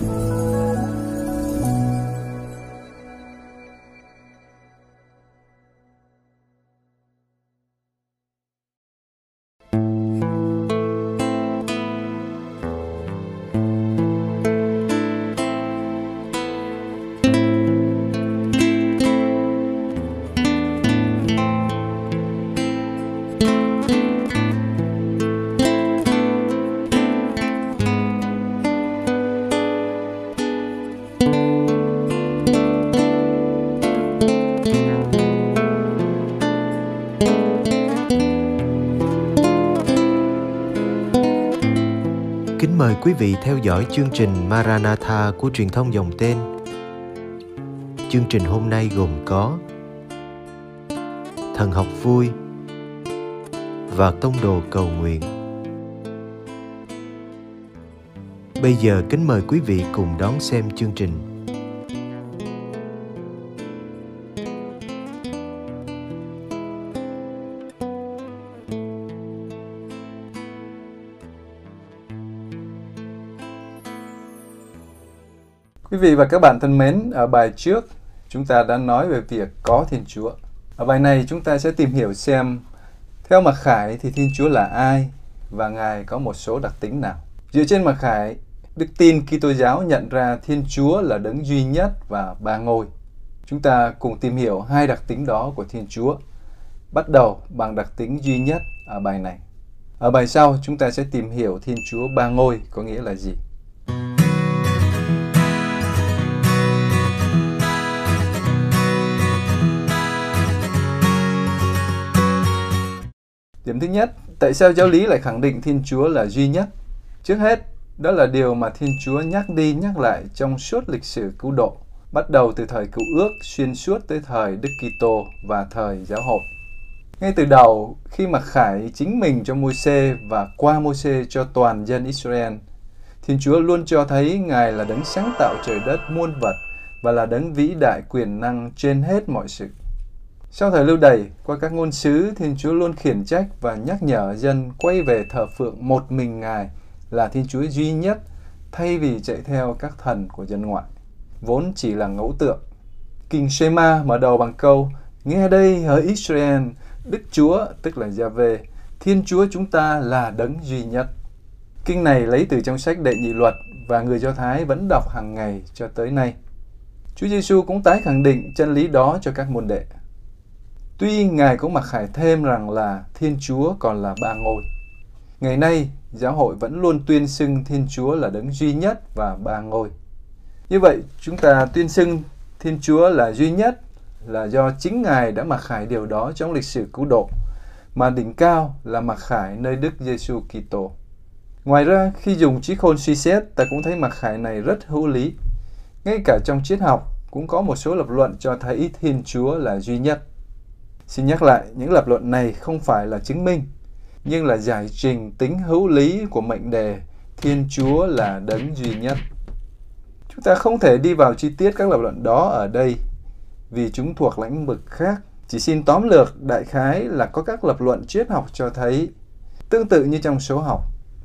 Kính mời quý vị theo dõi chương trình Maranatha của truyền thông dòng tên. Chương trình hôm nay gồm có Thần học vui và Tông đồ cầu nguyện. Bây giờ kính mời quý vị cùng đón xem chương trình. Quý vị và các bạn thân mến, ở bài trước chúng ta đã nói về việc có Thiên Chúa. Ở bài này chúng ta sẽ tìm hiểu xem theo Mặc Khải thì Thiên Chúa là ai và Ngài có một số đặc tính nào. Dựa trên Mặc Khải, đức tin Kitô giáo nhận ra Thiên Chúa là đấng duy nhất và ba ngôi. Chúng ta cùng tìm hiểu hai đặc tính đó của Thiên Chúa. Bắt đầu bằng đặc tính duy nhất ở bài này. Ở bài sau chúng ta sẽ tìm hiểu Thiên Chúa ba ngôi có nghĩa là gì. Điểm thứ nhất, tại sao giáo lý lại khẳng định Thiên Chúa là duy nhất? Trước hết, đó là điều mà Thiên Chúa nhắc đi nhắc lại trong suốt lịch sử cứu độ, bắt đầu từ thời cựu ước xuyên suốt tới thời Đức Kitô và thời giáo hội. Ngay từ đầu, khi mà khải chính mình cho Môi-se và qua Môi-se cho toàn dân Israel, Thiên Chúa luôn cho thấy Ngài là đấng sáng tạo trời đất muôn vật và là đấng vĩ đại quyền năng trên hết mọi sự. Sau thời lưu đày, qua các ngôn sứ, Thiên Chúa luôn khiển trách và nhắc nhở dân quay về thờ phượng một mình Ngài là Thiên Chúa duy nhất, thay vì chạy theo các thần của dân ngoại, vốn chỉ là ngẫu tượng. Kinh Shema mở đầu bằng câu Nghe đây hỡi Israel, Đức Chúa, tức là Yahweh, Thiên Chúa chúng ta là đấng duy nhất. Kinh này lấy từ trong sách Đệ Nhị Luật và người Do Thái vẫn đọc hàng ngày cho tới nay. Chúa Giêsu cũng tái khẳng định chân lý đó cho các môn đệ. Tuy Ngài cũng mặc khải thêm rằng là Thiên Chúa còn là ba ngôi. Ngày nay, giáo hội vẫn luôn tuyên xưng Thiên Chúa là đấng duy nhất và ba ngôi. Như vậy, chúng ta tuyên xưng Thiên Chúa là duy nhất là do chính Ngài đã mặc khải điều đó trong lịch sử cứu độ, mà đỉnh cao là mặc khải nơi Đức Giêsu Kitô. Ngoài ra, khi dùng trí khôn suy xét, ta cũng thấy mặc khải này rất hữu lý. Ngay cả trong triết học cũng có một số lập luận cho thấy Thiên Chúa là duy nhất. Xin nhắc lại, những lập luận này không phải là chứng minh, nhưng là giải trình tính hữu lý của mệnh đề Thiên Chúa là đấng duy nhất. Chúng ta không thể đi vào chi tiết các lập luận đó ở đây vì chúng thuộc lĩnh vực khác. Chỉ xin tóm lược đại khái là có các lập luận triết học cho thấy tương tự như trong số học,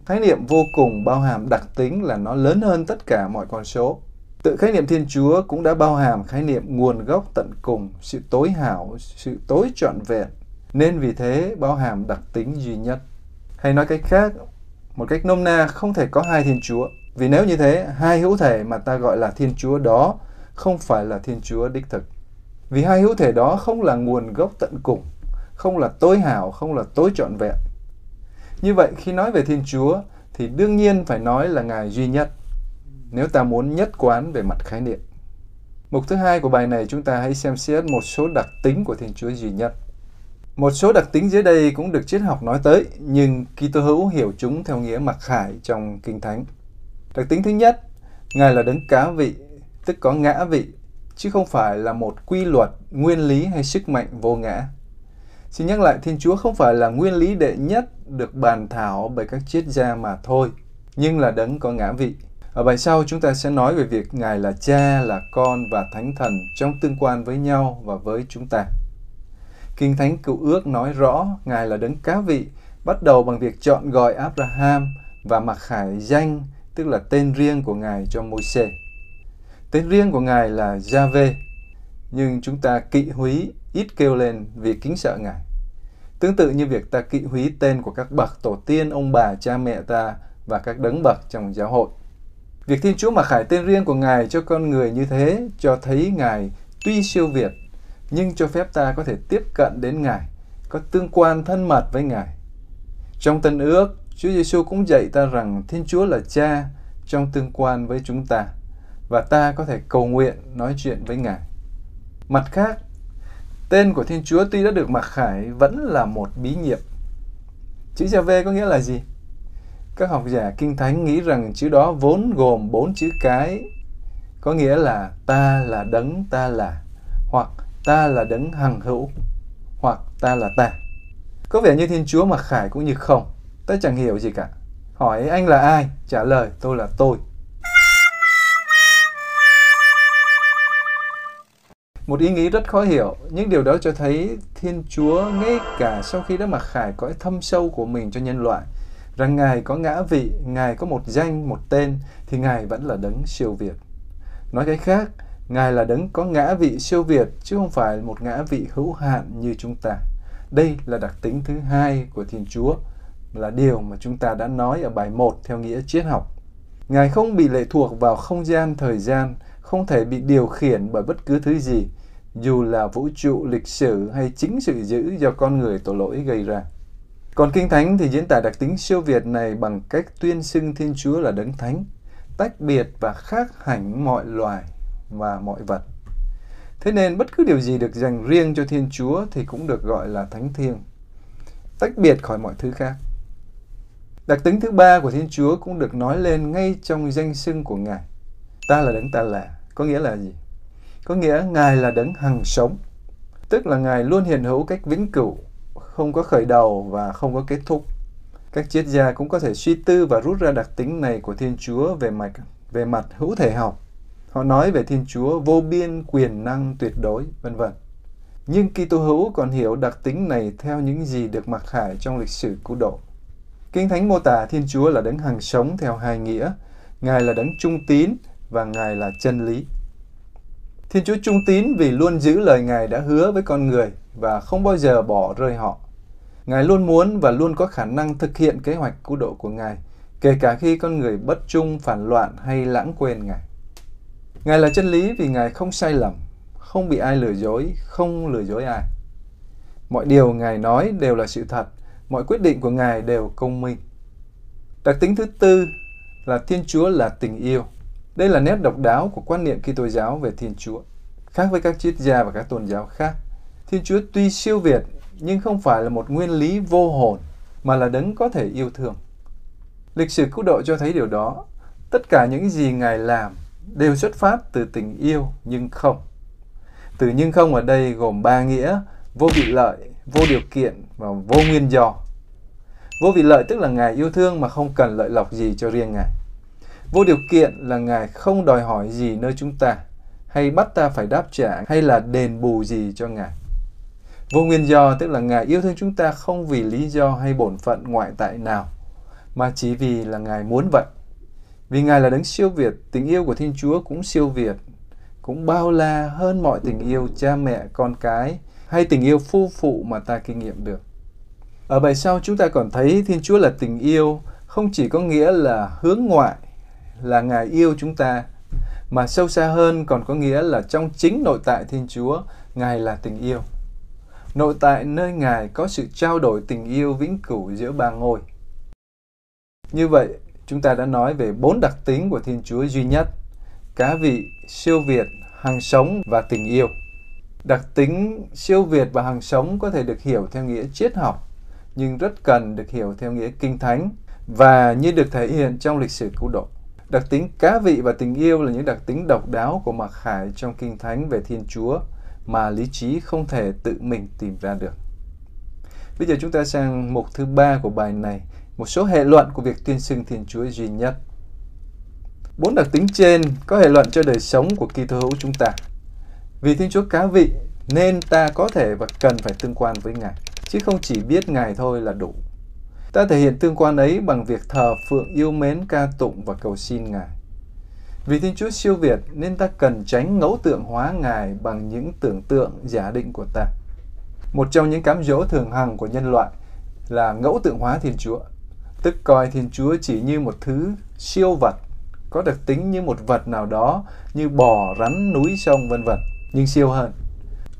khái niệm vô cùng bao hàm đặc tính là nó lớn hơn tất cả mọi con số. Tự khái niệm Thiên Chúa cũng đã bao hàm khái niệm nguồn gốc tận cùng, sự tối hảo, sự tối trọn vẹn, nên vì thế bao hàm đặc tính duy nhất. Hay nói cách khác, một cách nôm na không thể có hai Thiên Chúa. Vì nếu như thế, hai hữu thể mà ta gọi là Thiên Chúa đó không phải là Thiên Chúa đích thực. Vì hai hữu thể đó không là nguồn gốc tận cùng, không là tối hảo, không là tối trọn vẹn. Như vậy, khi nói về Thiên Chúa, thì đương nhiên phải nói là Ngài duy nhất nếu ta muốn nhất quán về mặt khái niệm. Mục thứ hai của bài này chúng ta hãy xem xét một số đặc tính của Thiên Chúa duy nhất. Một số đặc tính dưới đây cũng được triết học nói tới, nhưng Kitô hữu hiểu chúng theo nghĩa mặc khải trong Kinh Thánh. Đặc tính thứ nhất, Ngài là đấng cá vị, tức có ngã vị, chứ không phải là một quy luật, nguyên lý hay sức mạnh vô ngã. Xin nhắc lại, Thiên Chúa không phải là nguyên lý đệ nhất được bàn thảo bởi các triết gia mà thôi, nhưng là đấng có ngã vị. Ở bài sau chúng ta sẽ nói về việc Ngài là cha, là con và thánh thần trong tương quan với nhau và với chúng ta. Kinh Thánh Cựu Ước nói rõ Ngài là đấng cá vị, bắt đầu bằng việc chọn gọi Abraham và mặc khải danh tức là tên riêng của Ngài cho Môi-se. Tên riêng của Ngài là Gia-vê, nhưng chúng ta kỵ húy ít kêu lên vì kính sợ Ngài. Tương tự như việc ta kỵ húy tên của các bậc tổ tiên, ông bà, cha mẹ ta và các đấng bậc trong giáo hội. Việc Thiên Chúa mặc khải tên riêng của Ngài cho con người như thế cho thấy Ngài tuy siêu việt nhưng cho phép ta có thể tiếp cận đến Ngài, có tương quan thân mật với Ngài. Trong Tân ước, Chúa Giêsu cũng dạy ta rằng Thiên Chúa là Cha trong tương quan với chúng ta và ta có thể cầu nguyện nói chuyện với Ngài. Mặt khác, tên của Thiên Chúa tuy đã được mặc khải vẫn là một bí nhiệm. Chữ Gia-vê có nghĩa là gì? Các học giả kinh thánh nghĩ rằng chữ đó vốn gồm bốn chữ cái, có nghĩa là ta là đấng ta là, hoặc ta là đấng hằng hữu, hoặc ta là ta. Có vẻ như Thiên Chúa mặc khải cũng như không, ta chẳng hiểu gì cả. Hỏi anh là ai? Trả lời tôi là tôi. Một ý nghĩ rất khó hiểu, nhưng điều đó cho thấy Thiên Chúa ngay cả sau khi đã mặc khải cõi thâm sâu của mình cho nhân loại, rằng Ngài có ngã vị, Ngài có một danh, một tên, thì Ngài vẫn là đấng siêu việt. Nói cái khác, Ngài là đấng có ngã vị siêu việt, chứ không phải một ngã vị hữu hạn như chúng ta. Đây là đặc tính thứ hai của Thiên Chúa, là điều mà chúng ta đã nói ở bài 1 theo nghĩa triết học. Ngài không bị lệ thuộc vào không gian, thời gian, không thể bị điều khiển bởi bất cứ thứ gì, dù là vũ trụ, lịch sử hay chính sự dữ do con người tội lỗi gây ra. Còn Kinh Thánh thì diễn tả đặc tính siêu việt này bằng cách tuyên xưng Thiên Chúa là đấng thánh, tách biệt và khác hẳn mọi loài và mọi vật. Thế nên bất cứ điều gì được dành riêng cho Thiên Chúa thì cũng được gọi là thánh thiêng, tách biệt khỏi mọi thứ khác. Đặc tính thứ ba của Thiên Chúa cũng được nói lên ngay trong danh xưng của Ngài. Ta là đấng ta là, có nghĩa là gì? Có nghĩa Ngài là đấng hằng sống, tức là Ngài luôn hiện hữu cách vĩnh cửu, không có khởi đầu và không có kết thúc. Các triết gia cũng có thể suy tư và rút ra đặc tính này của Thiên Chúa về mặt về mặt hữu thể học. Họ nói về Thiên Chúa vô biên quyền năng tuyệt đối, vân vân. Nhưng Kitô hữu còn hiểu đặc tính này theo những gì được mặc khải trong lịch sử cứu độ. Kinh Thánh mô tả Thiên Chúa là đấng hàng sống theo hai nghĩa, Ngài là đấng trung tín và Ngài là chân lý. Thiên Chúa trung tín vì luôn giữ lời Ngài đã hứa với con người và không bao giờ bỏ rơi họ. Ngài luôn muốn và luôn có khả năng thực hiện kế hoạch cứu độ của Ngài, kể cả khi con người bất trung, phản loạn hay lãng quên Ngài. Ngài là chân lý vì Ngài không sai lầm, không bị ai lừa dối, không lừa dối ai. Mọi điều Ngài nói đều là sự thật, mọi quyết định của Ngài đều công minh. Đặc tính thứ tư là Thiên Chúa là tình yêu. Đây là nét độc đáo của quan niệm Kitô giáo về Thiên Chúa. Khác với các triết gia và các tôn giáo khác, Thiên Chúa tuy siêu việt nhưng không phải là một nguyên lý vô hồn mà là đấng có thể yêu thương. Lịch sử cứu độ cho thấy điều đó. Tất cả những gì Ngài làm đều xuất phát từ tình yêu nhưng không. Từ nhưng không ở đây gồm ba nghĩa, vô vị lợi, vô điều kiện và vô nguyên do. Vô vị lợi tức là Ngài yêu thương mà không cần lợi lộc gì cho riêng Ngài. Vô điều kiện là Ngài không đòi hỏi gì nơi chúng ta, hay bắt ta phải đáp trả, hay là đền bù gì cho Ngài. Vô nguyên do tức là Ngài yêu thương chúng ta không vì lý do hay bổn phận ngoại tại nào, mà chỉ vì là Ngài muốn vậy. Vì Ngài là đấng siêu việt, tình yêu của Thiên Chúa cũng siêu việt, cũng bao la hơn mọi tình yêu cha mẹ, con cái hay tình yêu phu phụ mà ta kinh nghiệm được. Ở bài sau chúng ta còn thấy Thiên Chúa là tình yêu không chỉ có nghĩa là hướng ngoại, là Ngài yêu chúng ta, mà sâu xa hơn còn có nghĩa là trong chính nội tại Thiên Chúa, Ngài là tình yêu. Nội tại nơi Ngài có sự trao đổi tình yêu vĩnh cửu giữa ba ngôi. Như vậy, chúng ta đã nói về bốn đặc tính của Thiên Chúa duy nhất, cá vị, siêu việt, hàng sống và tình yêu. Đặc tính siêu việt và hàng sống có thể được hiểu theo nghĩa triết học, nhưng rất cần được hiểu theo nghĩa kinh thánh và như được thể hiện trong lịch sử cứu độ. Đặc tính cá vị và tình yêu là những đặc tính độc đáo của Mạc Khải trong kinh thánh về Thiên Chúa mà lý trí không thể tự mình tìm ra được. Bây giờ chúng ta sang mục thứ ba của bài này, một số hệ luận của việc tuyên xưng Thiên Chúa duy nhất. Bốn đặc tính trên có hệ luận cho đời sống của Kitô hữu chúng ta. Vì Thiên Chúa cá vị nên ta có thể và cần phải tương quan với Ngài, chứ không chỉ biết Ngài thôi là đủ. Ta thể hiện tương quan ấy bằng việc thờ phượng yêu mến ca tụng và cầu xin Ngài. Vì Thiên Chúa siêu việt nên ta cần tránh ngẫu tượng hóa Ngài bằng những tưởng tượng giả định của ta. Một trong những cám dỗ thường hằng của nhân loại là ngẫu tượng hóa Thiên Chúa, tức coi Thiên Chúa chỉ như một thứ siêu vật, có đặc tính như một vật nào đó như bò, rắn, núi, sông vân vân, nhưng siêu hơn.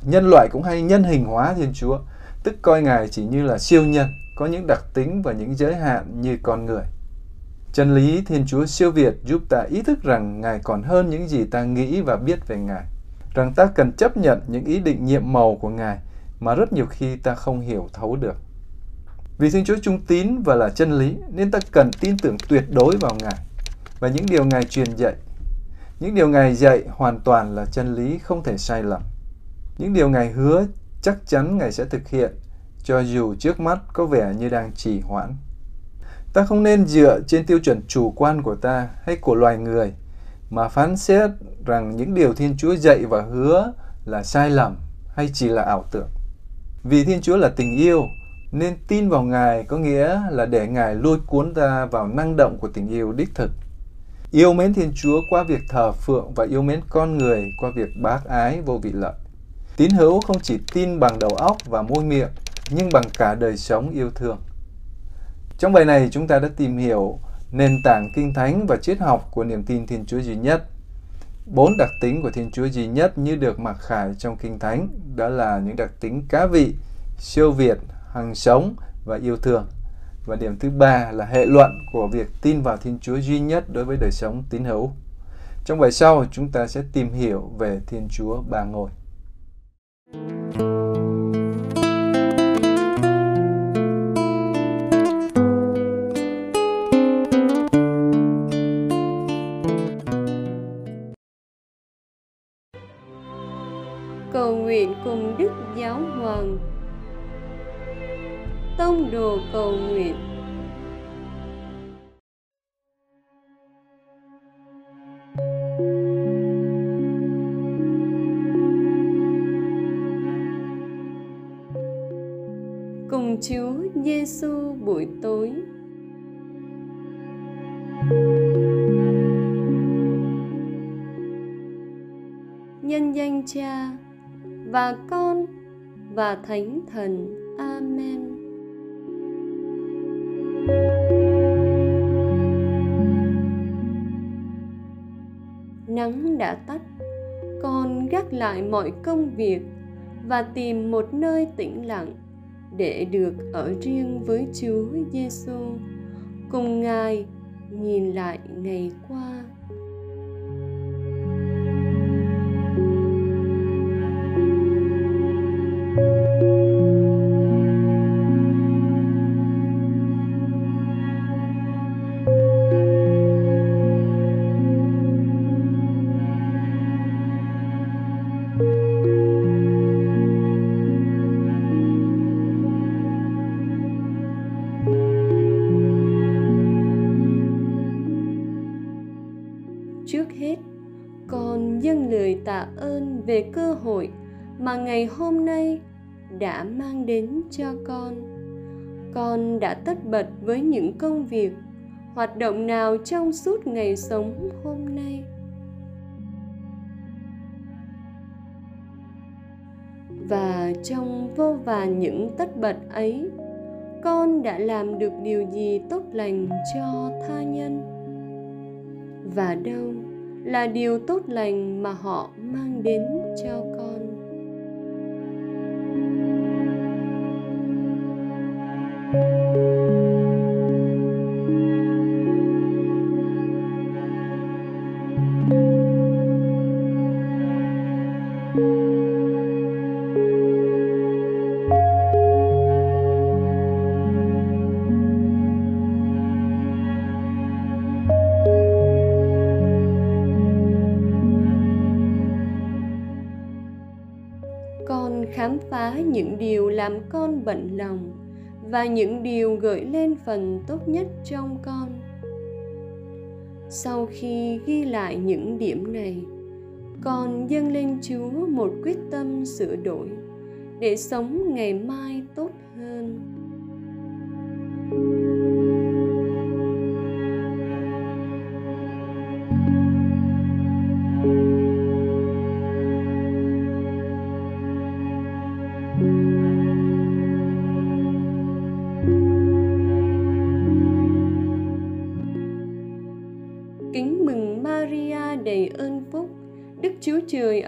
Nhân loại cũng hay nhân hình hóa Thiên Chúa, tức coi Ngài chỉ như là siêu nhân, có những đặc tính và những giới hạn như con người. Chân lý Thiên Chúa siêu việt giúp ta ý thức rằng Ngài còn hơn những gì ta nghĩ và biết về Ngài. Rằng ta cần chấp nhận những ý định nhiệm màu của Ngài mà rất nhiều khi ta không hiểu thấu được. Vì Thiên Chúa trung tín và là chân lý nên ta cần tin tưởng tuyệt đối vào Ngài và những điều Ngài truyền dạy. Những điều Ngài dạy hoàn toàn là chân lý không thể sai lầm. Những điều Ngài hứa chắc chắn Ngài sẽ thực hiện cho dù trước mắt có vẻ như đang trì hoãn. Ta không nên dựa trên tiêu chuẩn chủ quan của ta hay của loài người mà phán xét rằng những điều Thiên Chúa dạy và hứa là sai lầm hay chỉ là ảo tưởng. Vì Thiên Chúa là tình yêu, nên tin vào Ngài có nghĩa là để Ngài lôi cuốn ta vào năng động của tình yêu đích thực. Yêu mến Thiên Chúa qua việc thờ phượng và yêu mến con người qua việc bác ái vô vị lợi. Tín hữu không chỉ tin bằng đầu óc và môi miệng, nhưng bằng cả đời sống yêu thương. Trong bài này chúng ta đã tìm hiểu nền tảng kinh thánh và triết học của niềm tin Thiên Chúa duy nhất. Bốn đặc tính của Thiên Chúa duy nhất như được mặc khải trong kinh thánh đó là những đặc tính cá vị, siêu việt, hằng sống và yêu thương. Và điểm thứ ba là hệ luận của việc tin vào Thiên Chúa duy nhất đối với đời sống tín hữu. Trong bài sau, chúng ta sẽ tìm hiểu về Thiên Chúa ba ngôi. Cầu nguyện. Cùng Chúa Giêsu buổi tối. Nhân danh Cha và Con và Thánh Thần. Amen. Nắng đã tắt, con gác lại mọi công việc và tìm một nơi tĩnh lặng để được ở riêng với Chúa Giêsu, cùng Ngài nhìn lại ngày qua. Tạ ơn về cơ hội mà ngày hôm nay đã mang đến cho con. Con đã tất bật với những công việc, hoạt động nào trong suốt ngày sống hôm nay? Và trong vô vàn những tất bật ấy, con đã làm được điều gì tốt lành cho tha nhân? Và đâu? Là điều tốt lành mà họ mang đến cho khám phá những điều làm con bận lòng và những điều gợi lên phần tốt nhất trong con. Sau khi ghi lại những điểm này, con dâng lên chúa một quyết tâm sửa đổi để sống ngày mai tốt hơn.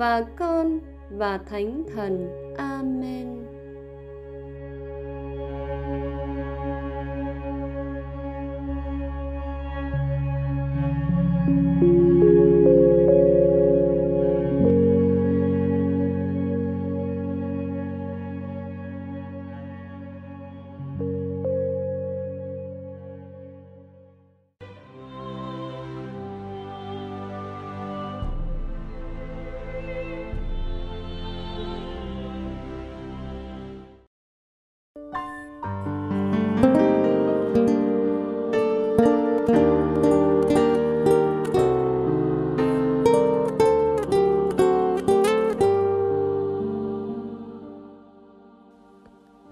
Và Con và Thánh Thần. Amen.